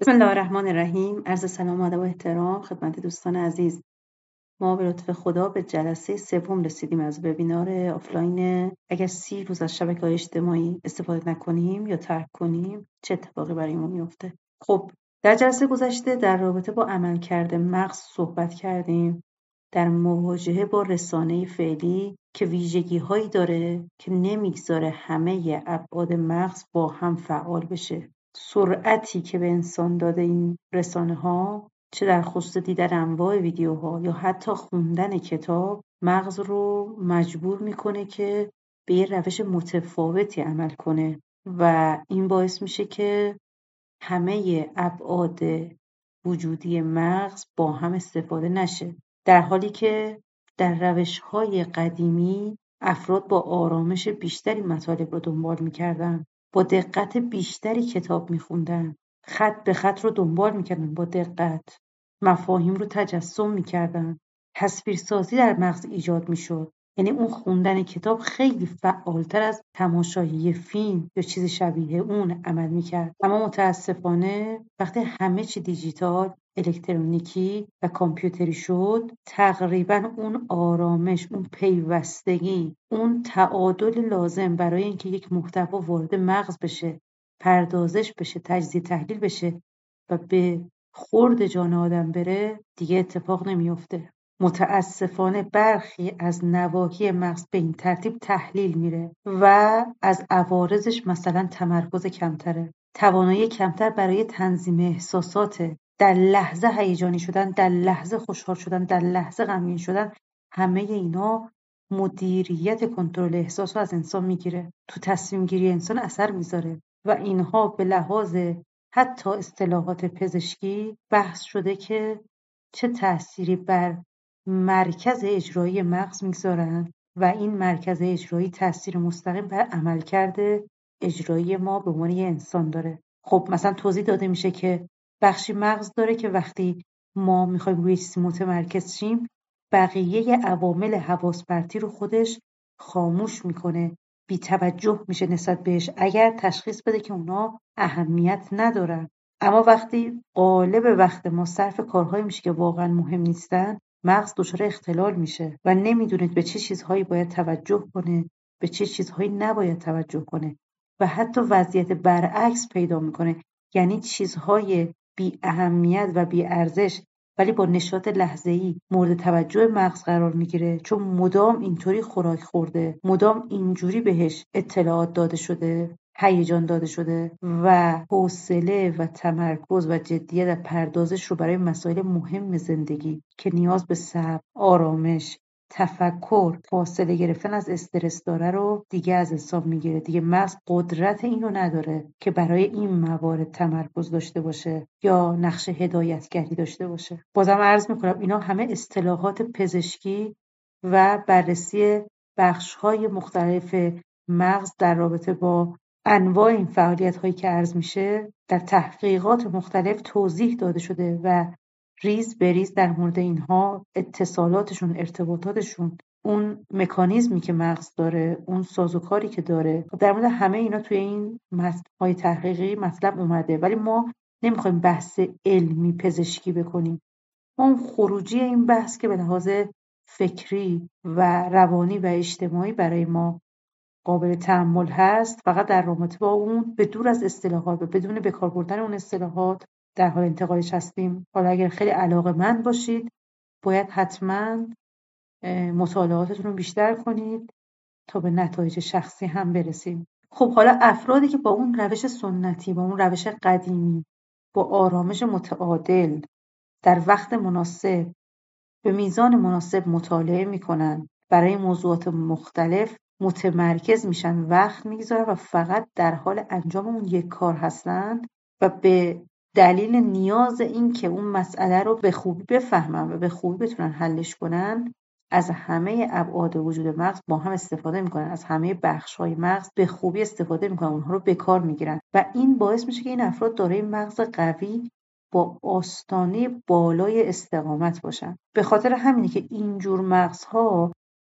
بسم الله الرحمن الرحیم. عرض سلام و احترام خدمت دوستان عزیز. ما به لطف خدا به جلسه سوم رسیدیم از وبینار آفلاین. اگر سی روز از شبکه های اجتماعی استفاده نکنیم یا ترک کنیم چه اتفاقی برای ما میفته خب در جلسه گذشته در رابطه با عملکرد مغز صحبت کردیم. در مواجهه با رسانه فعلی که ویژگی هایی داره که نمی‌گذاره همه ابعاد مغز با هم فعال بشه. سرعتی که به انسان داده این رسانه ها چه در خصوص دیدن انواع ویدیوها یا حتی خوندن کتاب مغز رو مجبور می‌کنه که به یه روش متفاوتی عمل کنه و این باعث میشه که همه ابعاد وجودی مغز با هم استفاده نشه. در حالی که در روش های قدیمی افراد با آرامش بیشتری مطالب رو دنبال می‌کردن. با دقت بیشتری کتاب میخوندن. خط به خط رو دنبال می‌کردن با دقت. مفاهیم رو تجسم می‌کردن. تصویرسازی در مغز ایجاد می‌شد. یعنی اون خوندن کتاب خیلی فعالتر از تماشای فیلم یا چیز شبیه اون عمل می‌کرد. اما متاسفانه وقتی همه چی دیجیتال الکترونیکی و کامپیوتری شد تقریبا اون آرامش اون پیوستگی اون تعادل لازم برای اینکه یک محتوا وارد مغز بشه پردازش بشه تجزیه تحلیل بشه و به خورد جان آدم بره دیگه اتفاق نمیافته. متاسفانه برخی از نواحی مغز به این ترتیب تحلیل میره و از عوارضش مثلا تمرکز کمتره. توانایی کمتر برای تنظیم احساسات در لحظه هیجانی شدن در لحظه خوشحال شدن در لحظه غمگین شدن همه اینا مدیریت کنترل احساس رو از انسان می‌گیره. تو تصمیم گیری انسان اثر می‌ذاره و اینها به لحاظ حتی اصطلاحات پزشکی بحث شده که چه تأثیری بر مرکز اجرایی مغز می‌گذارن و این مرکز اجرایی تاثیر مستقیم بر عملکرد اجرایی ما به عنوان انسان داره. خب مثلا توضیح داده میشه که بخشی مغز داره که وقتی ما می‌خوایم روی چیزی متمرکز شیم بقیه عوامل حواس رو خودش خاموش می‌کنه بی توجه میشه نسبت بهش اگر تشخیص بده که اونا اهمیت ندارن. اما وقتی قالب وقت ما صرف کارهایی میشه که واقعا مهم نیستن مغز دچار اختلال میشه و نمی‌دونید به چه چیزهایی باید توجه کنه به چه چیزهایی نباید توجه کنه و حتی وضعیت برعکس پیدا می‌کنه. یعنی چیزهای بی اهمیت و بی ارزش ولی با نشاط ای مورد توجه مغز قرار می‌گیره چون مدام اینطوری خوراک خورده مدام اینجوری بهش اطلاعات داده شده هیجان داده شده و حوصله و تمرکز و جدیت پردازش رو برای مسائل مهم زندگی که نیاز به صبر آرامش تفکر فاصله گرفتن از استرس داره رو دیگه از حساب می‌گیره. دیگه مغز قدرت اینو نداره که برای این موارد تمرکز داشته باشه یا نقش هدایتگری داشته باشه. بازم عرض می‌کنم اینا همه اصطلاحات پزشکی و بررسی بخش های مختلف مغز در رابطه با انواع این فعالیت هایی که عرض میشه در تحقیقات مختلف توضیح داده شده و ریز بریز در مورد اینها اتصالاتشون ارتباطاتشون اون مکانیزمی که مغز داره اون سازوکاری که داره. خب در مورد همه اینا توی این های تحقیقی مطلب اومده. ولی ما نمی‌خوایم بحث علمی پزشکی بکنیم. ما اون خروجی این بحث که به لحاظ فکری و روانی و اجتماعی برای ما قابل تحمل هست فقط در رابطه با اون به دور از اصطلاحات و بدون بکار بردن اون اصطلاحات در حال انتقالش هستیم. حالا اگر خیلی علاقه من باشید باید حتما مطالعاتتون رو بیشتر کنید تا به نتایج شخصی هم برسیم. خب حالا افرادی که با اون روش سنتی با اون روش قدیمی با آرامش متعادل در وقت مناسب به میزان مناسب مطالعه می‌کنن برای موضوعات مختلف متمرکز میشن وقت می‌گذارن و فقط در حال انجام اون یک کار هستند و به دلیل نیاز این که اون مسئله رو به خوبی بفهمن و به خوبی بتونن حلش کنن از همه ابعاد وجود مغز با هم استفاده می‌کنن. از همه بخش های مغز به خوبی استفاده می‌کنن. اونها رو به کار می‌گیرن. و این باعث میشه که این افراد دارای مغز قوی با آستانه بالای استقامت باشن. به خاطر همینه که اینجور مغزها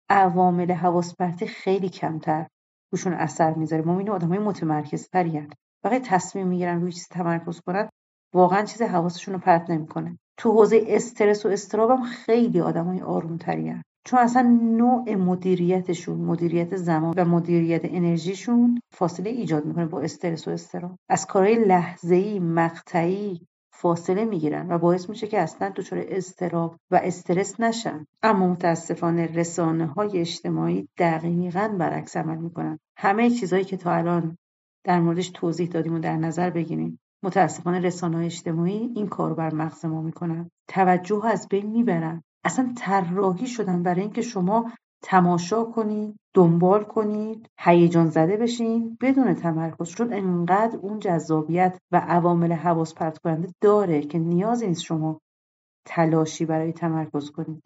عوامل حواس خیلی کمتر روشون اثر می‌ذاره. ما این آدمای متمرکز ترین وقتی تصمیم می‌گیرن روی چیز تمرکز کنن. واقعا چیز حواسشون رو پرت نمی‌کنه. تو حوزه استرس و استرابم خیلی آدمای آرومترین. چون اصلا نوع مدیریتشون مدیریت زمان و مدیریت انرژیشون فاصله ایجاد می‌کنه با استرس و استراب. از کارهای لحظه‌ای مقطعی فاصله می‌گیرن و باعث میشه که اصلا دچار استراب و استرس نشن. اما متاسفانه رسانه های اجتماعی دقیقا برعکس عمل می‌کنن. همه چیزهایی که تا الان در موردش توضیح دادیم و در نظر بگیریم متاسفانه رسانه اجتماعی این کار بر مغز ما می‌کنن. توجه از بین می‌برن. اصلا طراحی شدن برای اینکه شما تماشا کنید دنبال کنید هیجان زده بشین بدون تمرکز چون انقدر اون جذابیت و عوامل حواس پرت کننده داره که نیازی نیست شما تلاشی برای تمرکز کنید.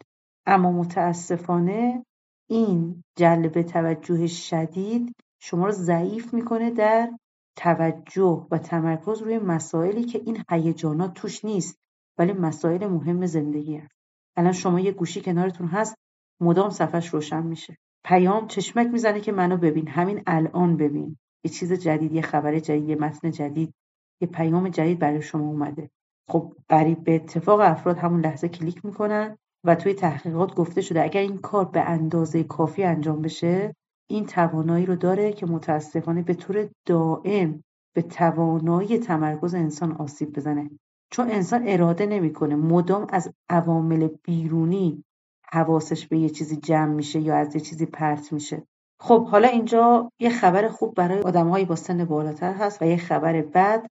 اما متاسفانه این جلب توجه شدید شما رو ضعیف می‌کنه در توجه و تمرکز روی مسائلی که این هیجانات توش نیست ولی مسائل مهم زندگی هست. الان شما یه گوشی کنارتون هست مدام صفحش روشن میشه. پیام چشمک می‌زنه که منو ببین. همین الان ببین. یه چیز جدید یه خبر جدید یه متن جدید یه پیام جدید برای شما اومده. خب قریب به اتفاق افراد همون لحظه کلیک می‌کنن و توی تحقیقات گفته شده اگر این کار به اندازه کافی انجام بشه این توانایی رو داره که متاسفانه به طور دائم به توانایی تمرکز انسان آسیب بزنه. چون انسان اراده نمی‌کنه مدام از عوامل بیرونی حواسش به یه چیزی جمع میشه یا از یه چیزی پرت میشه. خب حالا اینجا یه خبر خوب برای آدمهایی با سن بالاتر هست و یه خبر بد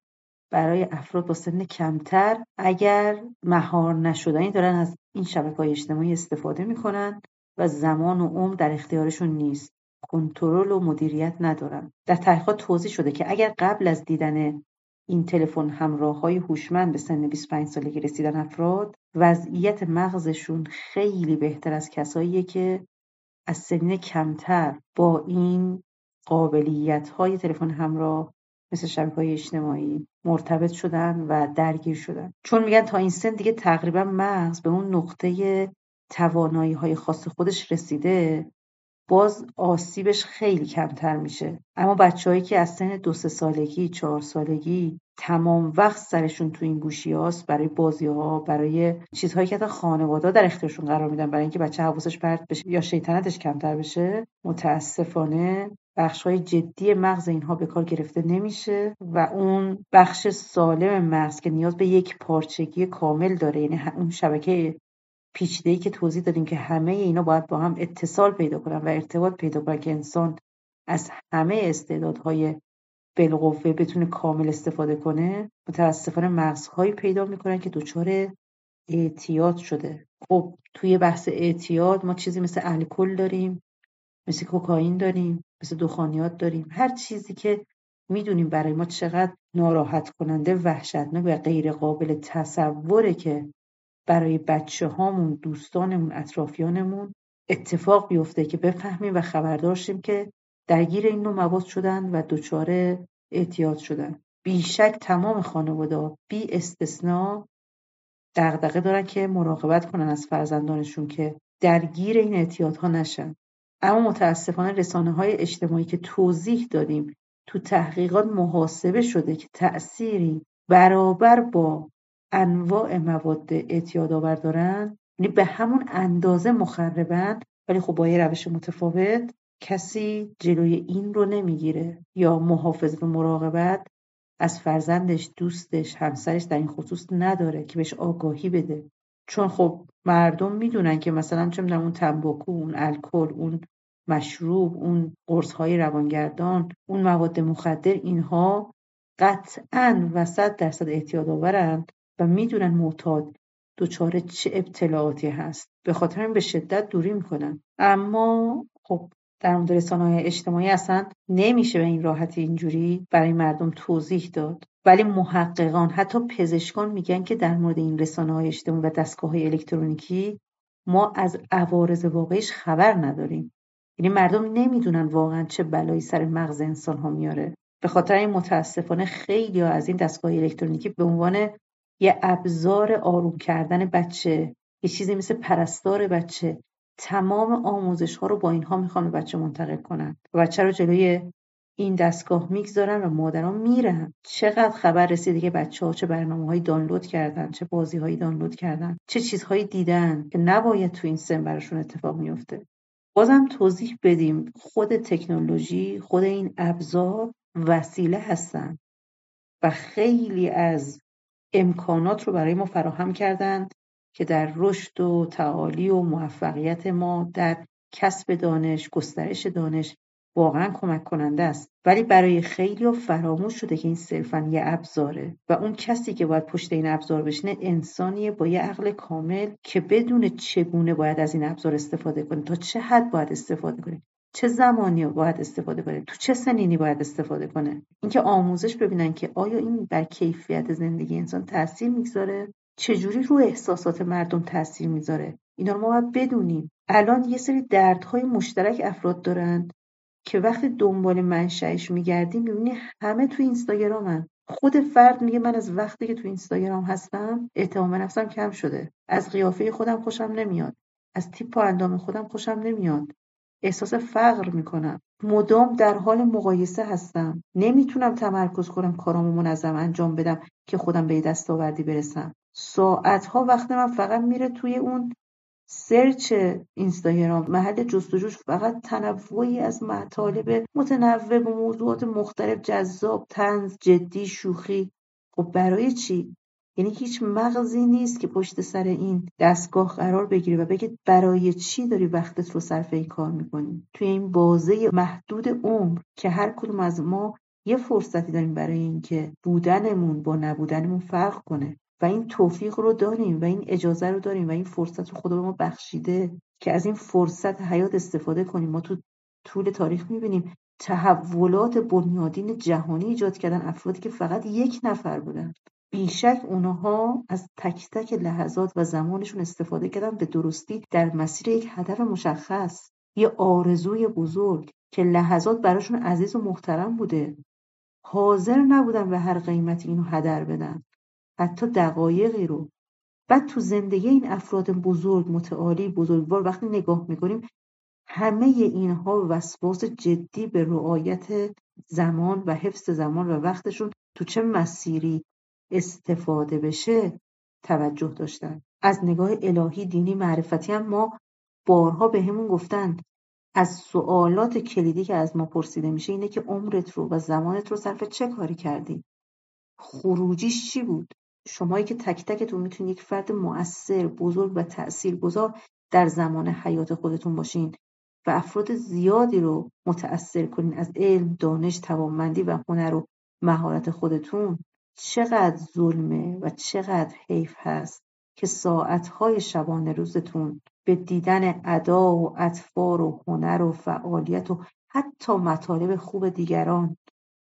برای افراد با سن کمتر. اگر مهار نشدنی دارن از این شبکه های اجتماعی استفاده می‌کنن و زمان و عمر در اختیارشون نیست. کنترل و مدیریت ندارن در تحقیقات توضیح شده که اگر قبل از دیدن این تلفن های هوشمند به سن 25 سالگی رسیدن افراد وضعیت مغزشون خیلی بهتر از کساییه که از سنین کمتر با این قابلیت های تلفن همراه مثل شبکه های اجتماعی مرتبط شدن و درگیر شدن. چون میگن تا این سن دیگه تقریبا مغز به اون نقطه توانایی های خاص خودش رسیده باز آسیبش خیلی کمتر میشه. اما بچههایی که از سن دو سه سالگی چهار سالگی تمام وقت سرشون تو این گوشی هاست برای بازی ها برای چیزهایی که حتی خانواده در اختیارشون قرار میدن برای اینکه بچه حواسش پرت بشه یا شیطنتش کمتر بشه متاسفانه بخش های جدی مغز اینها به کار گرفته نمیشه و اون بخش سالم مغز که نیاز به یک پارچگی کامل داره یعنی اون شبکه ای که توضیح دادیم که همه اینا باید با هم اتصال پیدا کنن و ارتباط پیدا کنن که انسان از همه استعدادهای بالقوه بتونه کامل استفاده کنه متاسفانه مغزهایی پیدا می‌کنن که دچار اعتیاد شده. خب توی بحث اعتیاد ما چیزی مثل الکل داریم مثل کوکائین داریم مثل دخانیات داریم. هر چیزی که می‌دونیم برای ما چقدر ناراحت کننده وحشتناک و غیر قابل تصوره که برای بچه هامون دوستانمون اطرافیانمون اتفاق بیفته که بفهمیم و خبردار شیم که درگیر این نوع مواد شدن و دچار اعتیاد شدن. بیشک تمام خانواده بی استثنا دغدغه دارن که مراقبت کنن از فرزندانشون که درگیر این اعتیادها نشن. اما متاسفانه رسانه های اجتماعی که توضیح دادیم تو تحقیقات محاسبه شده که تأثیری برابر با انواع مواد اعتیادآور دارن. یعنی به همون اندازه مخربند ولی خب با یه روش متفاوت کسی جلوی این رو نمی‌گیره. یا محافظ و مراقبت از فرزندش دوستش همسرش در این خصوص نداره که بهش آگاهی بده. چون خب مردم می‌دونن که مثلا چه می‌دونم اون تنباکو اون الکل اون مشروب اون قرص های روانگردان اون مواد مخدر اینها قطعا و صد درصد اعتیاد آورند. و می‌دونن معتاد دچار چه ابتلاعاتی هست. به خاطر این به شدت دوری می‌کنن. اما خب در مورد رسانه های اجتماعی اصلا نمیشه به این راحتی اینجوری برای مردم توضیح داد. ولی محققان حتی پزشکان میگن که در مورد این رسانه های اجتماعی و دستگاه های الکترونیکی ما از عوارض واقعیش خبر نداریم. یعنی مردم نمی‌دونن واقعا چه بلایی سر مغز انسان ها میاره. به خاطر این متاسفانه خیلی از این دستگاه الکترونیکی به عنوان یه ابزار آروم کردن بچه یه چیزی مثل پرستار بچه. تمام آموزش ها رو با اینها می‌خوان به بچه منتقل کنن. بچه رو جلوی این دستگاه می‌گذارن و مادران میرن. چقدر خبر رسیده که بچه ها چه برنامه هایی دانلود کردن چه بازی هایی دانلود کردن چه چیزهایی دیدن که نباید تو این سن براشون اتفاق میفته بازم توضیح بدیم. خود تکنولوژی خود این ابزار وسیله هستن. و خیلی از امکانات رو برای ما فراهم کردند که در رشد و تعالی و موفقیت ما در کسب دانش گسترش دانش واقعا کمک کننده است. ولی برای خیلی ها فراموش شده که این صرفا یه ابزاره و اون کسی که باید پشت این ابزار بشینه انسانیه با یه عقل کامل که بدون چگونه باید از این ابزار استفاده کنه تا چه حد باید استفاده کنه. چه زمانی باید استفاده کنه؟ تو چه سنینی باید استفاده کنه؟ اینکه آموزش ببینن که آیا این بر کیفیت زندگی انسان تاثیر می‌گذاره؟ چجوری رو احساسات مردم تاثیر می‌ذاره؟ اینا رو ما باید بدونیم. الان یه سری دردهای مشترک افراد دارند که وقتی دنبال منشأش میگردیم می‌بینی همه تو اینستاگرامن. خود فرد میگه من از وقتی که تو اینستاگرام هستم اعتماد به نفسم کم شده. از قیافه خودم خوشم نمیاد. از تیپ و اندام خودم خوشم نمیاد. احساس فقر می‌کنم. مدام در حال مقایسه هستم. نمی‌تونم تمرکز کنم کارامو منظم انجام بدم که خودم به دستاوردی برسم. ساعتها وقت من فقط میره توی اون سرچ اینستاگرام. محل جستجوش فقط تنوعی از مطالب متنوع و موضوعات مختلف جذاب تنز جدی شوخی. خب برای چی؟ یعنی هیچ مغزی نیست که پشت سر این دستگاه قرار بگیره و بگه برای چی داری وقتت رو صرف این کار می‌کنی؟ توی این بازه محدود عمر که هر کدوم از ما یه فرصتی داریم برای اینکه بودنمون با نبودنمون فرق کنه و این توفیق رو داریم و این اجازه رو داریم و این فرصت رو خدا به ما بخشیده که از این فرصت حیات استفاده کنیم. ما تو طول تاریخ می‌بینیم تحولات بنیادین جهانی ایجاد کردن افرادی که فقط یک نفر بودن. بیشک اونها از تک تک لحظات و زمانشون استفاده کردن به درستی در مسیر یک هدف مشخص یه آرزوی بزرگ که لحظات براشون عزیز و محترم بوده. حاضر نبودن به هر قیمتی اینو هدر بدن. حتی دقایقی رو. بعد تو زندگی این افراد بزرگ متعالی بزرگوار وقتی نگاه می‌کنیم همه اینها وسواس جدی به رعایت زمان و حفظ زمان و وقتشون تو چه مسیری استفاده بشه توجه داشتن. از نگاه الهی دینی معرفتی هم ما بارها به همون گفتن. از سوالات کلیدی که از ما پرسیده میشه اینه که عمرت رو و زمانت رو صرف چه کاری کردی؟ خروجیش چی بود؟ شمایی که تک تکتون می‌تونید یک فرد مؤثر بزرگ و گذار در زمان حیات خودتون باشین و افراد زیادی رو متأثر کنین از علم دانش توانمندی و هنر و مهارت خودتون. چقدر ظلمه و چقدر حیف هست که ساعتهای شبانه روزتون به دیدن ادا و اطفار و هنر و فعالیت و حتی مطالب خوب دیگران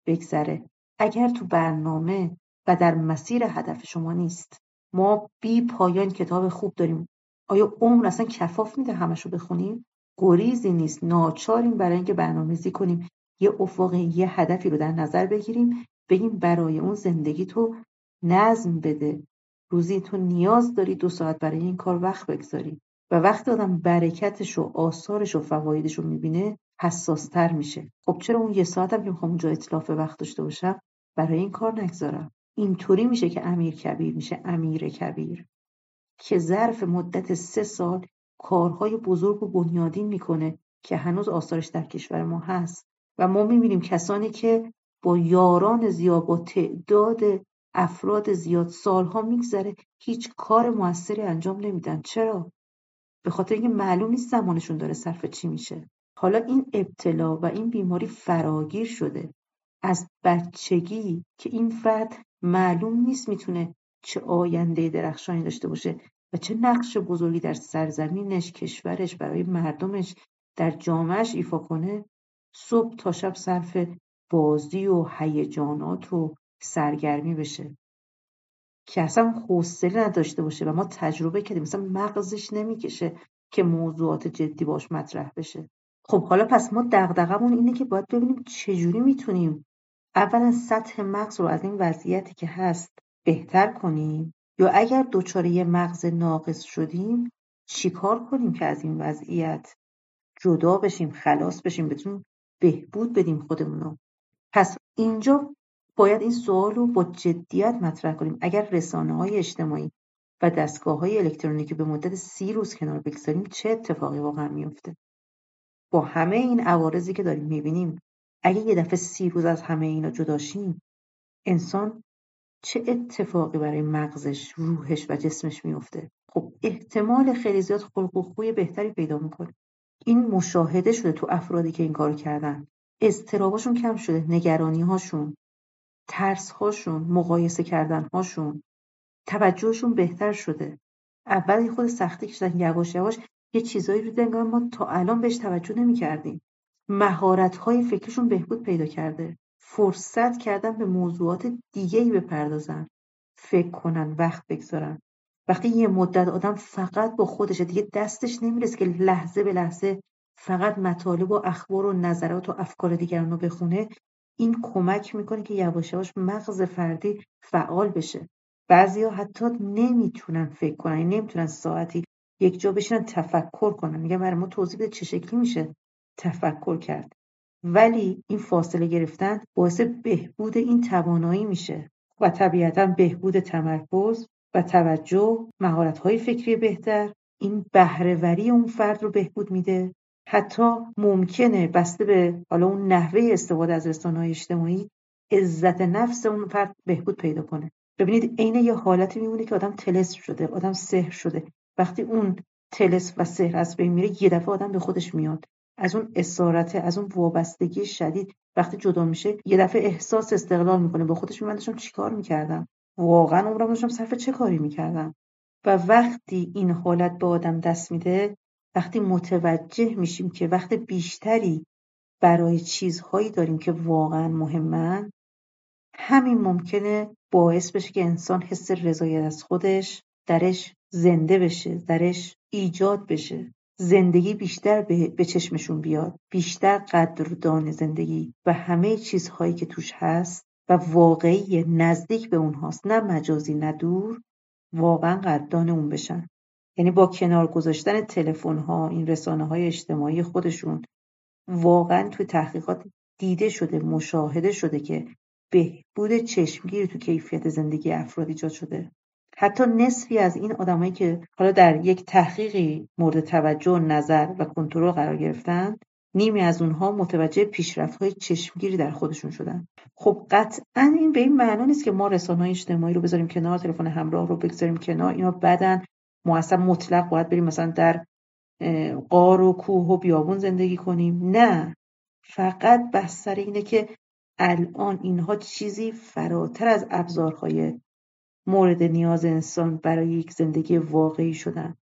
بگذره. اگر تو برنامه و در مسیر هدف شما نیست ما بی پایان کتاب خوب داریم. آیا عمر اصلا کفاف میده همش رو بخونیم؟ گریزی نیست ناچاریم برای اینکه برنامه‌ریزی کنیم. یه افق یه هدفی رو در نظر بگیریم. بگیم برای اون زندگی تو نظم بده. روزی تو نیاز داری دو ساعت برای این کار وقت بگذاری و وقتی آدم برکتش و آثارش و فوایدش رو می‌بینه حساستر میشه. خب چرا اون یه ساعتم که می‌خوام اونجا اطلاف وقت داشته باشم برای این کار نگذارم؟ اینطوری میشه که امیر کبیر میشه امیر کبیر که ظرف مدت سه سال کارهای بزرگ و بنیادین می‌کنه که هنوز آثارش در کشور ما هست. و ما می‌بینیم کسانی که با یاران زیاد با تعداد افراد زیاد سالها میگذره هیچ کار موثری انجام نمیدن. چرا؟ به خاطر اینکه معلوم نیست زمانشون داره صرف چی میشه. حالا این ابتلا و این بیماری فراگیر شده. از بچگی که این فرد معلوم نیست می‌تونه چه آینده درخشانی داشته باشه و چه نقش بزرگی در سرزمینش کشورش برای مردمش در جامعش ایفا کنه صبح تا شب صرف بازی و هیجانات و سرگرمی بشه. که اصلا حوصله نداشته باشه و ما تجربه کردیم. مثلا مغزش نمی‌کشه که موضوعات جدی باش مطرح بشه. خب حالا پس ما دغدغمون اینه که باید ببینیم چجوری می‌تونیم اولا سطح مغز رو از این وضعیتی که هست بهتر کنیم یا اگر دچار یه مغز ناقص شدیم چیکار کنیم که از این وضعیت جدا بشیم خلاص بشیم بتونیم بهبود بدیم خودمونو. پس اینجا باید این سوال رو با جدیت مطرح کنیم. اگر رسانه های اجتماعی و دستگاه های الکترونیکی به مدت سی روز کنار بگذاریم چه اتفاقی واقعا میفته با همه این عوارضی که داریم می‌بینیم اگه یه دفعه سی روز از همه اینا جداشیم انسان چه اتفاقی برای مغزش روحش و جسمش میفته خب احتمال خیلی زیاد خلق و خوی بهتری پیدا می‌کنه. این مشاهده شده تو افرادی که این کارو کردن. اضطراباشون کم شده نگرانی هاشون ترس هاشون مقایسه کردن هاشون توجهشون بهتر شده. اول خود سختی کشیدن یواش یواش یه چیزایی رو دیدن ما تا الان بهش توجه نمی‌کردیم. مهارت های فکرشون بهبود پیدا کرده. فرصت کردن به موضوعات دیگه ای بپردازن. فکر کنن وقت بگذارن. وقتی یه مدت آدم فقط با خودشه دیگه دستش نمی‌رسه که لحظه به لحظه فقط مطالب و اخبار و نظرات و افکار دیگران رو بخونه این کمک می‌کنه که یواش یواش مغز فردی فعال بشه. بعضیا حتی نمی‌تونن فکر کنن یعنی نمی‌تونن ساعتی یک جا بشینن تفکر کنن. میگن برای ما توضیح بده چه شکلی میشه تفکر کرد. ولی این فاصله گرفتن باعث بهبود این توانایی میشه و طبیعتا بهبود تمرکز و توجه مهارت‌های فکری بهتر. این بهرهوری اون فرد رو بهبود میده. حتی ممکنه بسته به حالا اون نحوه استفاده از رسانه‌های اجتماعی عزت نفس اون فرد بهبود پیدا کنه. ببینید عین یه حالتی میمونه که آدم تلس شده آدم سحر شده. وقتی اون تلس و سحر از بین میره یه دفعه آدم به خودش میاد. از اون اسارت از اون وابستگی شدید وقتی جدا میشه یه دفعه احساس استقلال می‌کنه. با خودش میمونه داشتم چیکار می‌کردم؟ واقعا عمرم داشتم صرف چه کاری می‌کردم؟ و وقتی این حالت به آدم دست میده وقتی متوجه میشیم که وقت بیشتری برای چیزهایی داریم که واقعا مهمن همین ممکنه باعث بشه که انسان حس رضایت از خودش درش زنده بشه درش ایجاد بشه. زندگی بیشتر به چشمشون بیاد بیشتر قدردان زندگی و همه چیزهایی که توش هست و واقعی نزدیک به اونهاست نه مجازی نه دور واقعا قدردان اون بشن. یعنی با کنار گذاشتن تلفن ها این رسانه های اجتماعی خودشون واقعا توی تحقیقات دیده شده مشاهده شده که بهبود چشمگیری تو کیفیت زندگی افراد ایجاد شده. حتی نصفی از این آدمایی که حالا در یک تحقیقی مورد توجه نظر و کنترل قرار گرفتن نیمی از اونها متوجه پیشرفت های چشمگیری در خودشون شدن. خب قطعا این به این معنا نیست که ما رسانه های اجتماعی رو بذاریم کنار تلفن همراه رو بگذاریم کنار اینا بدن. ما اصلا مطلق باید بریم مثلا در قار و کوه و بیابون زندگی کنیم. نه. فقط بحث اینه که الان اینها چیزی فراتر از ابزارهای مورد نیاز انسان برای یک زندگی واقعی شدن.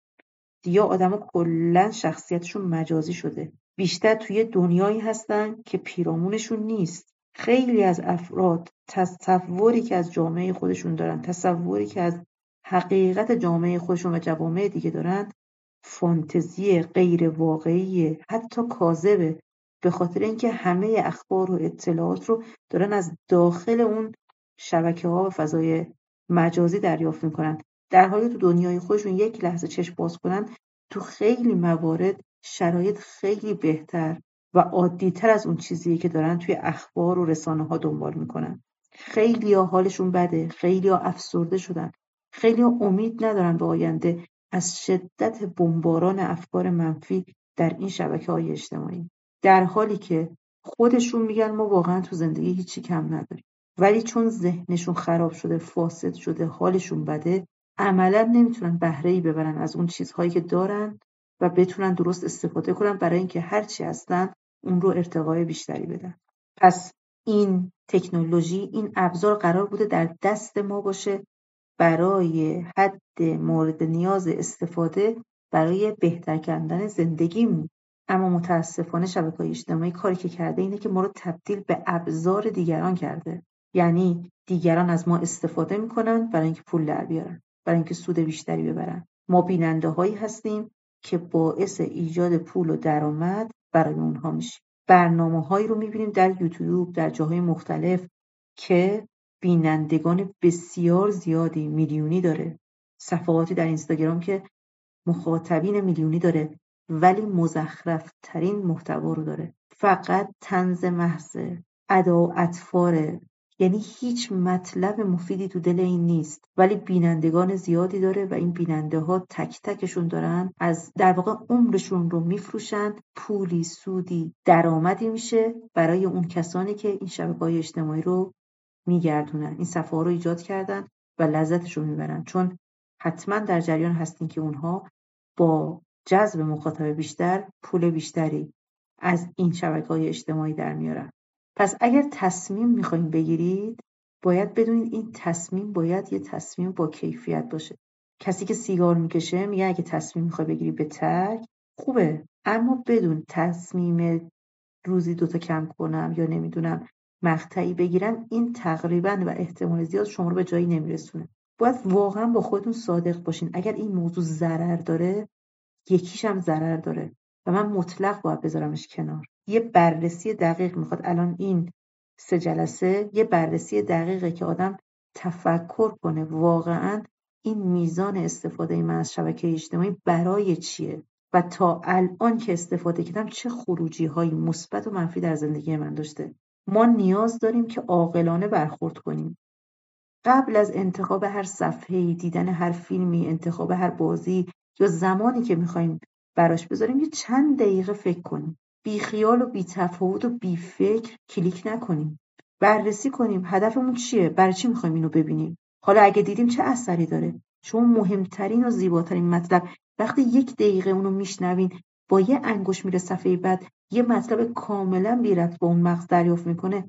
یا آدم کلا شخصیتشون مجازی شده. بیشتر توی دنیایی هستن که پیرامونشون نیست. خیلی از افراد تصوری که از جامعه خودشون دارن تصوری که از حقیقت جامعه خودشون و جوامع دیگه دارن فانتزی غیر واقعی حتی کاذبه به خاطر اینکه همه اخبار و اطلاعات رو دارن از داخل اون شبکه ها و فضای مجازی دریافت می‌کنن. در حالی تو دنیای خودشون یک لحظه چشم باز کنن تو خیلی موارد شرایط خیلی بهتر و عادیتر از اون چیزی که دارن توی اخبار و رسانه ها دنبال می‌کنن. خیلی ها حالشون بده خیلی ها افسرده شدن. خیلی امید ندارن به آینده از شدت بمباران افکار منفی در این شبکه های اجتماعی. در حالی که خودشون میگن ما واقعا تو زندگی هیچی کم نداریم. ولی چون ذهنشون خراب شده فاسد شده حالشون بده عملا نمی‌تونن بهره ای ببرن از اون چیزهایی که دارن و بتونن درست استفاده کنن برای اینکه هرچی هستن اون رو ارتقای بیشتری بدن. پس این تکنولوژی این ابزار قرار بوده در دست ما باشه برای حد مورد نیاز استفاده برای بهتر کردن زندگیمون اما متاسفانه های اجتماعی کاری که کرده اینه که ما رو تبدیل به ابزار دیگران کرده. یعنی دیگران از ما استفاده می‌کنن برای اینکه پول در بیارن برای اینکه سود بیشتری ببرن. ما بیننده هایی هستیم که باعث ایجاد پول و درآمد برای اونها میشیم. برنامه هایی رو می‌بینیم در یوتیوب در جاهای مختلف که بینندگان بسیار زیادی میلیونی داره. صفحاتی در اینستاگرام که مخاطبین میلیونی داره ولی مزخرف ترین محتوا رو داره. فقط تنز محضه ادا و اطفاره. یعنی هیچ مطلب مفیدی تو دل این نیست. ولی بینندگان زیادی داره و این بیننده ها تک تکشون دارن. از در واقع عمرشون رو میفروشن. پولی سودی درآمدی میشه برای اون کسانی که این شبکه های اجتماعی رو میگردونن. این صفحه رو ایجاد کردن و لذتش رو می‌برن. چون حتما در جریان هستین که اونها با جذب مخاطب بیشتر پول بیشتری از این شبکه های اجتماعی در میارن. پس اگر تصمیم می‌خواین بگیرید باید بدونید این تصمیم باید یه تصمیم با کیفیت باشه. کسی که سیگار می‌کشه میگه اگه تصمیم می‌خوای بگیری به ترک خوبه. اما بدون تصمیم روزی دوتا کم کنم یا نمی‌دونم مقطعی بگیرم این تقریبا و احتمال زیاد شما رو به جایی نمیرسونه. باید واقعا با خودتون صادق باشین. اگر این موضوع ضرر داره یکیش هم ضرر داره و من مطلق باید بذارمش کنار. یه بررسی دقیق می‌خواد. الان این سه جلسه یه بررسی دقیقه که آدم تفکر کنه واقعا این میزان استفاده من از شبکه اجتماعی برای چیه و تا الان که استفاده کردم چه خروجی های مثبت و منفی در زندگی من داشته. ما نیاز داریم که عاقلانه برخورد کنیم. قبل از انتخاب هر صفحه دیدن هر فیلمی انتخاب هر بازی یا زمانی که می‌خوایم براش بذاریم یه چند دقیقه فکر کنیم. بی خیال و بی تفاوت و بی فکر کلیک نکنیم. بررسی کنیم هدفمون چیه برای چی می‌خوایم اینو ببینیم. حالا اگه دیدیم چه اثری داره؟ چون مهمترین و زیباترین مطلب وقتی یک دقیقه اونو میشنوین با یه انگوش میره صفحه بعد یه مطلب کاملا بی رفت با اون مغز دریافت می‌کنه.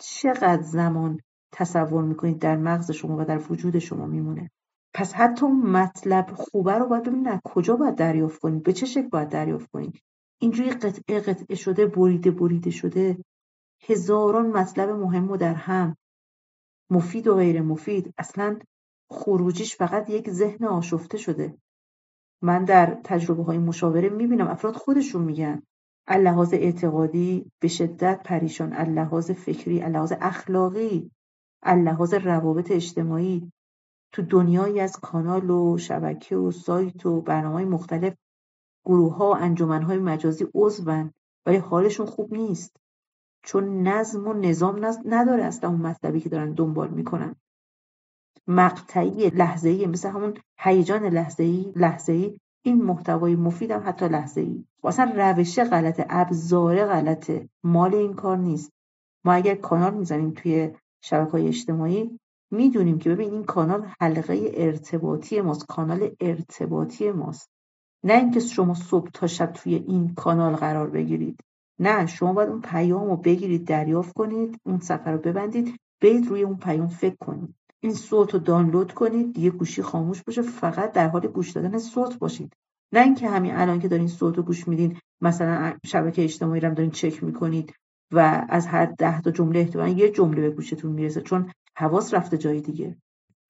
چقدر زمان تصور می‌کنید در مغز شما و در وجود شما میمونه؟ پس حتی اون مطلب خوبه رو باید ببینید کجا باید دریافت کنید به چه شکل باید دریافت کنید. اینجوری قطعه قطعه شده بریده بریده شده هزاران مطلب مهم و در هم مفید و غیر مفید. اصلا خروجیش فقط یک ذهن آشفته شده. من در تجربه های مشاوره می‌بینم افراد خودشون میگن اللحاظ اعتقادی به شدت پریشان اللحاظ فکری اللحاظ اخلاقی اللحاظ روابط اجتماعی. تو دنیایی از کانال و شبکه و سایت و برنامه مختلف گروه ها و انجمن های مجازی عضون ولی حالشون خوب نیست. چون نظم و نظام نداره اصلا اون مطلبی که دارن دنبال می‌کنن. مقطعی لحظه ای مثل همون هیجان لحظه ای لحظه ای این محتوای مفیدم حتی لحظه ای اصلا روش غلطه ابزار غلطه. مال این کار نیست. ما اگر کانال می‌زنیم توی شبکه های اجتماعی می‌دونیم که ببین این کانال حلقه ارتباطی ماست کانال ارتباطی ماست. نه اینکه شما صبح تا شب توی این کانال قرار بگیرید. نه شما باید اون پیام رو بگیرید دریافت کنید اون سفر رو ببندید برید روی اون پیام فکر کنید. این صوت رو دانلود کنید دیگه گوشی خاموش باشه فقط در حال گوش دادن صوت باشید. نه اینکه همین الان که دارین صوت رو گوش میدین مثلا شبکه اجتماعی رو دارین چک می‌کنید و از هر ده تا جمله احتمالا یه جمله به گوشتون می‌رسه چون حواس رفته جای دیگه.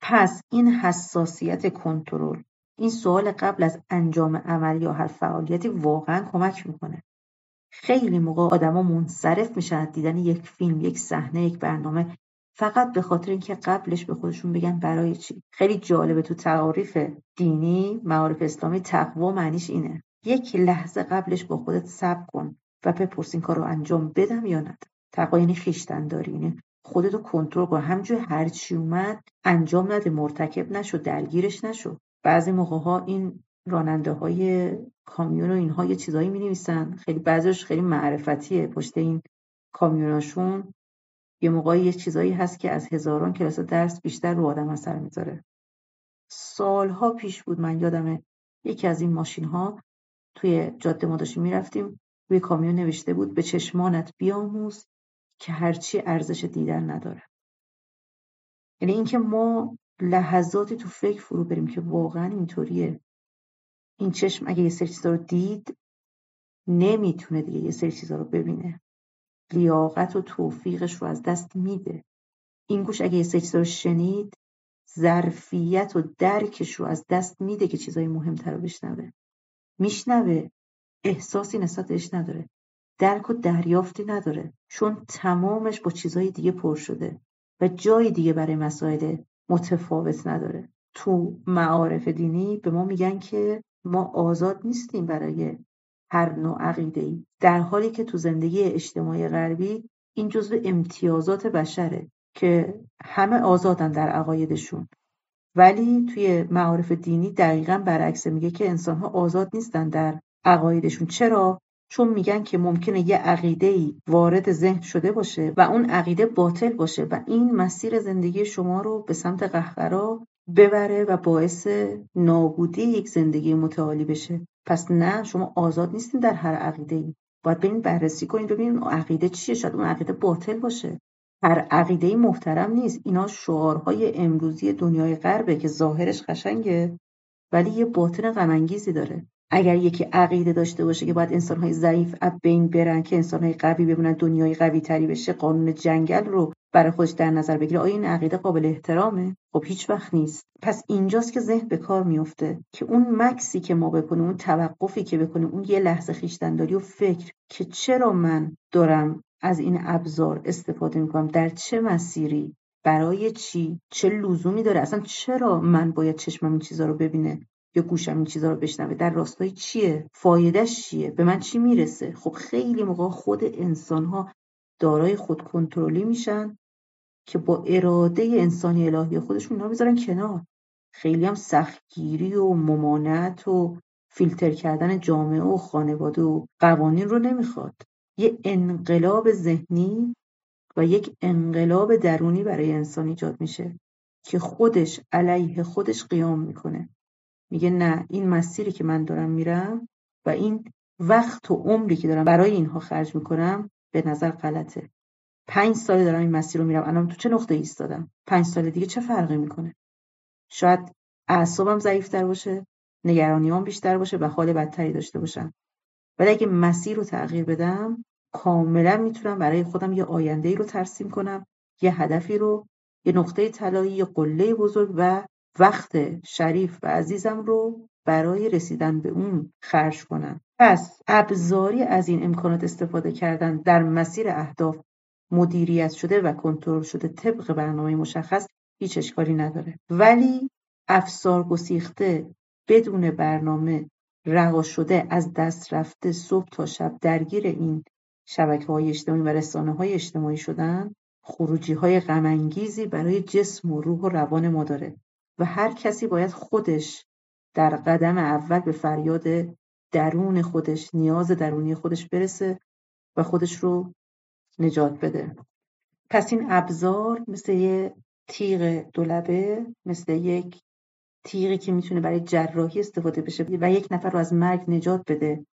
پس این حساسیت کنترل این سوال قبل از انجام عمل یا هر فعالیتی واقعا کمک می‌کنه. خیلی موقع آدما منصرف میشن دیدن یک فیلم یک صحنه یک برنامه فقط به خاطر اینکه قبلش به خودشون بگن برای چی؟ خیلی جالبه تو تعاریف دینی معارف اسلامی تقوا معنیش اینه. یک لحظه قبلش با خودت صبر کن و بپرس این کار رو انجام بدم یا ندم تقوا یعنی خیشتن داری یعنی خودتو کنترل کن. همجور هرچی اومد انجام نده مرتکب نشو درگیرش نشو. بعضی موقع ها این راننده های کامیون و اینها یه چیزایی می نویسن خیلی بعضیش خیلی معرفتیه پشت این کامیوناشون یه موقعی یه چیزایی هست که از هزاران کلاس درس بیشتر رو آدم اثر می‌ذاره. سالها پیش بود من یادمه یکی از این ماشین ها توی جاده ما داشتیم می‌رفتیم روی کامیون نوشته بود به چشمانت بیاموز که هرچی ارزش دیدن نداره. یعنی اینکه ما لحظاتی تو فکر فرو بریم که واقعا اینطوریه. این چشم اگه یه سری چیزا رو دید نمی‌تونه دیگه یه سری چیزا رو ببینه. لیاقت و توفیقش رو از دست میده. این گوش اگه یه چیزا رو شنید ظرفیت و درکش رو از دست میده که چیزای مهمتر رو بشنوه. میشنوه. احساسی نسبتش نداره. درک و دریافتی نداره. چون تمامش با چیزای دیگه پر شده و جای دیگه برای مسائل متفاوت نداره. تو معارف دینی به ما میگن که ما آزاد نیستیم برای هر نوع عقیده ای در حالی که تو زندگی اجتماعی غربی این جزو امتیازات بشره که همه آزادن در عقایدشون. ولی توی معارف دینی دقیقا برعکسه میگه که انسانها آزاد نیستن در عقایدشون. چرا؟ چون میگن که ممکنه یه عقیده ای وارد ذهن شده باشه و اون عقیده باطل باشه و این مسیر زندگی شما رو به سمت قهقرا ببره و باعث نابودی یک زندگی متعالی بشه. پس نه شما آزاد نیستین در هر عقیده ای باید برین بررسی کنین ببینین عقیده چیه شاید اون عقیده باطل باشه. هر عقیده محترم نیست. اینا شعارهای امروزی دنیای غربه که ظاهرش قشنگه ولی یه باطن غمانگیزی داره. اگر یکی عقیده داشته باشه که باید انسانهای ضعیف اب بین برن که انسانهای قوی بمونن دنیای قوی تری بشه قانون جنگل رو برای خودش در نظر بگیره آیا این عقیده قابل احترامه؟ خب هیچ وقت نیست. پس اینجاست که ذهن به کار میفته که اون مکسی که ما بکنیم اون توقفی که بکنیم اون یه لحظه خیشتنداری و فکر که چرا من دارم از این ابزار استفاده می‌کنم در چه مسیری برای چی چه لزومی داره اصلا چرا من باید چشمم این چیزا رو ببینه یا گوشم این چیزا رو بشنوه؟ در راستای چیه؟ فایدهش چیه؟ به من چی می‌رسه؟ خب خیلی موقع خود انسان ها دارای خود کنترلی میشن که با اراده انسانی الهی خودشون اینا می‌ذارن کنار. خیلی هم سختگیری و ممانعت و فیلتر کردن جامعه و خانواده و قوانین رو نمی‌خواد. یه انقلاب ذهنی و یک انقلاب درونی برای انسان ایجاد میشه که خودش علیه خودش قیام می‌کنه. میگه نه این مسیری که من دارم میرم و این وقت و عمری که دارم برای اینها خرج می‌کنم به نظر غلطه. پنج ساله دارم این مسیر رو میرم. الان تو چه نقطه ایستادم؟ پنج سال دیگه چه فرقی می‌کنه؟ شاید اعصابم ضعیفتر باشه نگرانیام بیشتر باشه و حال بدتری داشته باشم. ولی اگه مسیر رو تغییر بدم کاملا می‌تونم برای خودم یه آینده ای رو ترسیم کنم یه هدفی رو یه نقطه طلایی یه قله بزرگ و وقت شریف و عزیزم رو برای رسیدن به اون خرج کنم. پس ابزاری از این امکانات استفاده کردن در مسیر اهداف مدیریت شده و کنترل شده طبق برنامه مشخص هیچ اشکالی نداره. ولی افسار گسیخته بدون برنامه رها شده از دست رفته صبح تا شب درگیر این شبکه های اجتماعی و رسانه های اجتماعی شدن خروجی های غمانگیزی برای جسم و روح و روان ما داره و هر کسی باید خودش در قدم اول به فریاد درون خودش نیاز درونی خودش برسه و خودش رو نجات بده. پس این ابزار مثل یه تیغ دولبه مثل یک تیغی که می‌تونه برای جراحی استفاده بشه و یک نفر رو از مرگ نجات بده.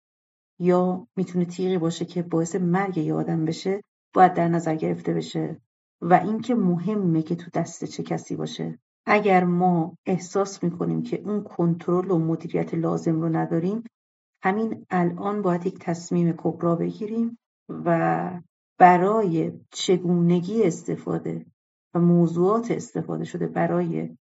یا می‌تونه تیغی باشه که باعث مرگ یه آدم بشه باید در نظر گرفته بشه. و اینکه مهمه که تو دست چه کسی باشه. اگر ما احساس می‌کنیم که اون کنترل و مدیریت لازم رو نداریم همین الان باید یک تصمیم کبرا بگیریم و برای چگونگی استفاده و موضوعات استفاده شده برای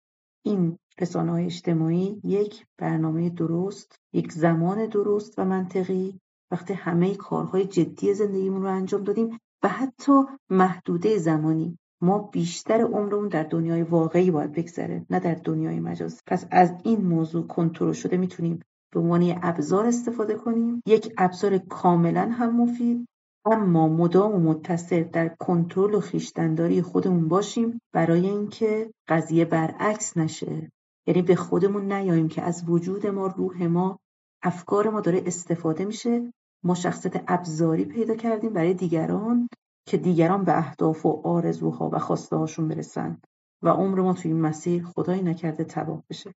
این رسانه های اجتماعی یک برنامه درست یک زمان درست و منطقی. وقتی همه کارهای جدی زندگیمون رو انجام دادیم و حتی محدوده زمانی. ما بیشتر عمرمون در دنیای واقعی باید بگذره نه در دنیای مجاز. پس از این موضوع کنترل شده می‌تونیم به عنوان ابزار استفاده کنیم. یک ابزار کاملا هم مفید اما مدام و متصل در کنترل و خیشتنداری خودمون باشیم برای اینکه قضیه برعکس نشه. یعنی به خودمون نیاییم که از وجود ما روح ما افکار ما داره استفاده میشه. ما شخصیت ابزاری پیدا کردیم برای دیگران که دیگران به اهداف و آرزوها و خواسته هاشون برسن و عمر ما توی این مسیر خدایی نکرده تباه بشه.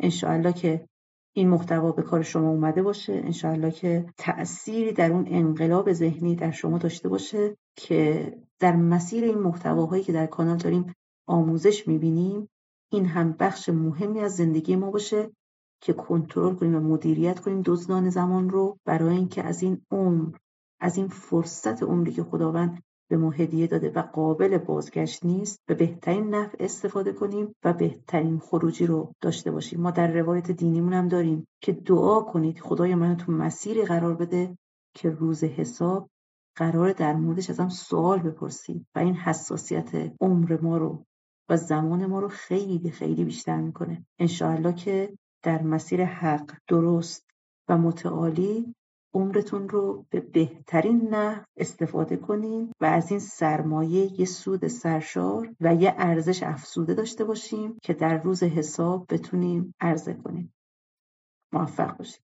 انشاءالله که این محتوا به کار شما اومده باشه. انشاءالله که تأثیری در اون انقلاب ذهنی در شما داشته باشه که در مسیر این محتواهایی که در کانال داریم آموزش می‌بینیم این هم بخش مهمی از زندگی ما باشه که کنترل کنیم و مدیریت کنیم دزدان زمان رو. برای اینکه از این عمر از این فرصت عمری که خداوند به ما هدیه داده و قابل بازگشت نیست به بهترین نفع استفاده کنیم و بهترین خروجی رو داشته باشیم. ما در روایت دینیمون هم داریم که دعا کنید. خدای من تو مسیری قرار بده که روز حساب قرار در موردش ازم سوال بپرسید و این حساسیت عمر ما رو و زمان ما رو خیلی خیلی بیشتر می‌کنه. انشاءالله که در مسیر حق درست و متعالی عمرتون رو به بهترین نحو استفاده کنین و از این سرمایه یه سود سرشار و یه ارزش افزوده داشته باشیم که در روز حساب بتونیم عرضه کنیم. موفق باشیم